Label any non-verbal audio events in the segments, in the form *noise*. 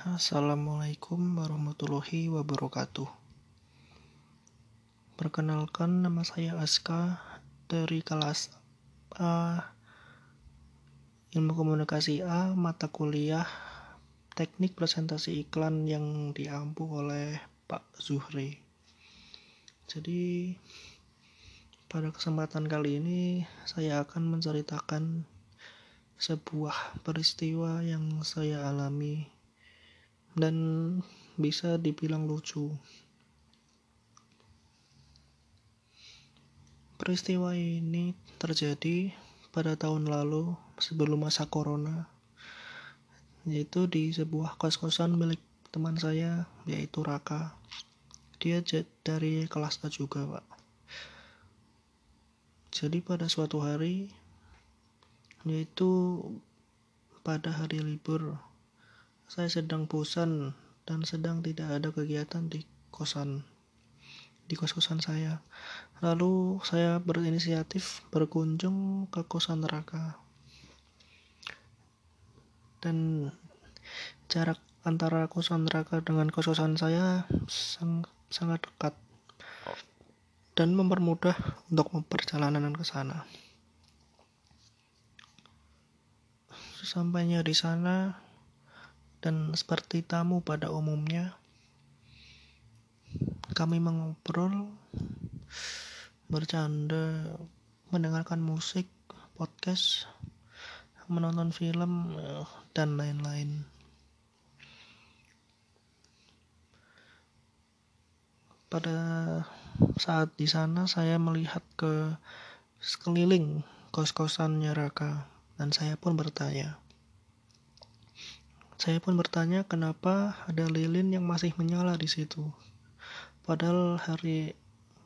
Assalamualaikum warahmatullahi wabarakatuh. Perkenalkan nama saya Aska dari kelas A Ilmu Komunikasi A mata kuliah Teknik Presentasi Iklan yang diampu oleh Pak Zuhri. Jadi pada kesempatan kali ini saya akan menceritakan sebuah peristiwa yang saya alami dan bisa dibilang lucu. Peristiwa ini terjadi pada tahun lalu sebelum masa corona, yaitu di sebuah kos-kosan milik teman saya, yaitu Raka. Dia dari kelas A juga, Pak. Jadi pada suatu hari, yaitu pada hari libur saya sedang bosan dan sedang tidak ada kegiatan di kosan di kos-kosan saya. Lalu saya berinisiatif berkunjung ke kosan neraka. Dan jarak antara kosan neraka dengan kos-kosan saya sang, sangat dekat dan mempermudah untuk perjalanan ke sana. Sesampainya di sana, dan seperti tamu pada umumnya, kami mengobrol, bercanda, mendengarkan musik, podcast, menonton film, dan lain-lain. Pada saat di sana saya melihat ke sekeliling kos-kosannya Raka dan saya pun bertanya, saya pun bertanya kenapa ada lilin yang masih menyala di situ. Padahal hari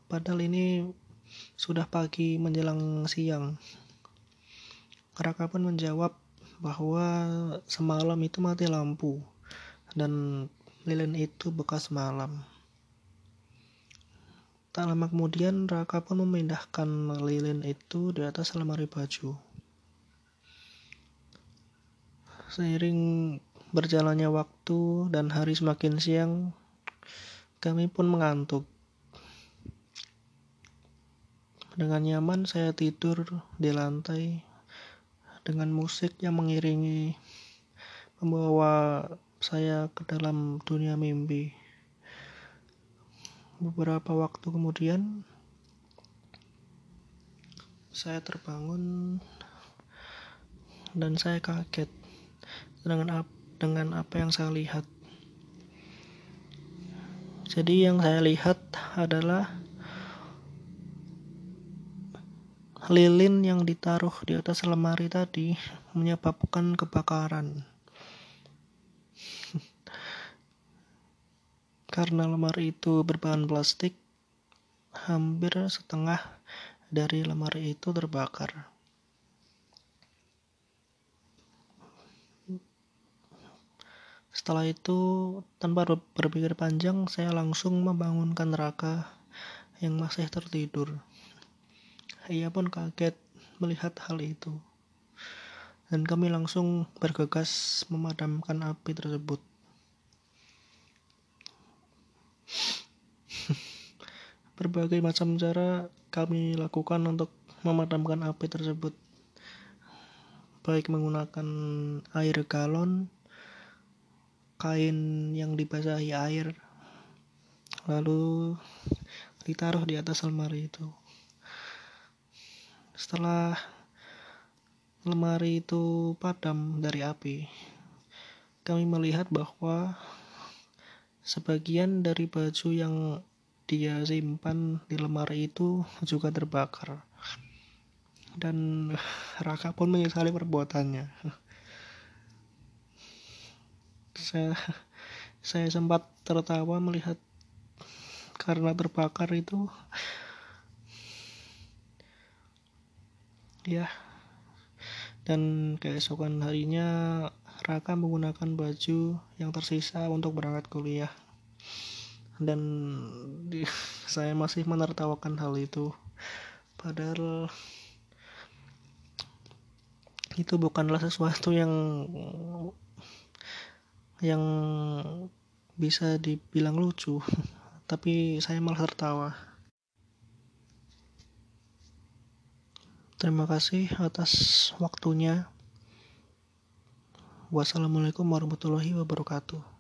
padahal ini sudah pagi menjelang siang. Raka pun menjawab bahwa semalam itu mati lampu dan lilin itu bekas malam. Tak lama kemudian Raka pun memindahkan lilin itu di atas lemari baju. Seiring Berjalannya waktu dan hari semakin siang, kami pun mengantuk. Dengan nyaman saya tidur di lantai dengan musik yang mengiringi membawa saya ke dalam dunia mimpi. Beberapa waktu kemudian saya terbangun dan saya kaget dengan apa dengan apa yang saya lihat. Jadi yang saya lihat adalah lilin yang ditaruh di atas lemari tadi menyebabkan kebakaran. *laughs* Karena lemari itu berbahan plastik, hampir setengah dari lemari itu terbakar. Setelah itu, tanpa berpikir panjang, saya langsung membangunkan Raka yang masih tertidur. Ia pun kaget melihat hal itu. Dan kami langsung bergegas memadamkan api tersebut. *laughs* Berbagai macam cara kami lakukan untuk memadamkan api tersebut. Baik menggunakan air galon, kain yang dibasahi air lalu ditaruh di atas lemari itu. Setelah lemari itu padam dari api kami melihat bahwa sebagian dari baju yang dia simpan di lemari itu juga terbakar. Dan *laughs* Raka pun menyesali perbuatannya saya saya sempat tertawa melihat karena terbakar itu. Ya dan keesokan harinya Raka menggunakan baju yang tersisa untuk berangkat kuliah. Dan di, *laughs* saya masih menertawakan hal itu. Padahal itu bukanlah sesuatu yang yang bisa dibilang lucu *laughs* tapi saya malah tertawa. Terima kasih atas waktunya. Wassalamualaikum warahmatullahi wabarakatuh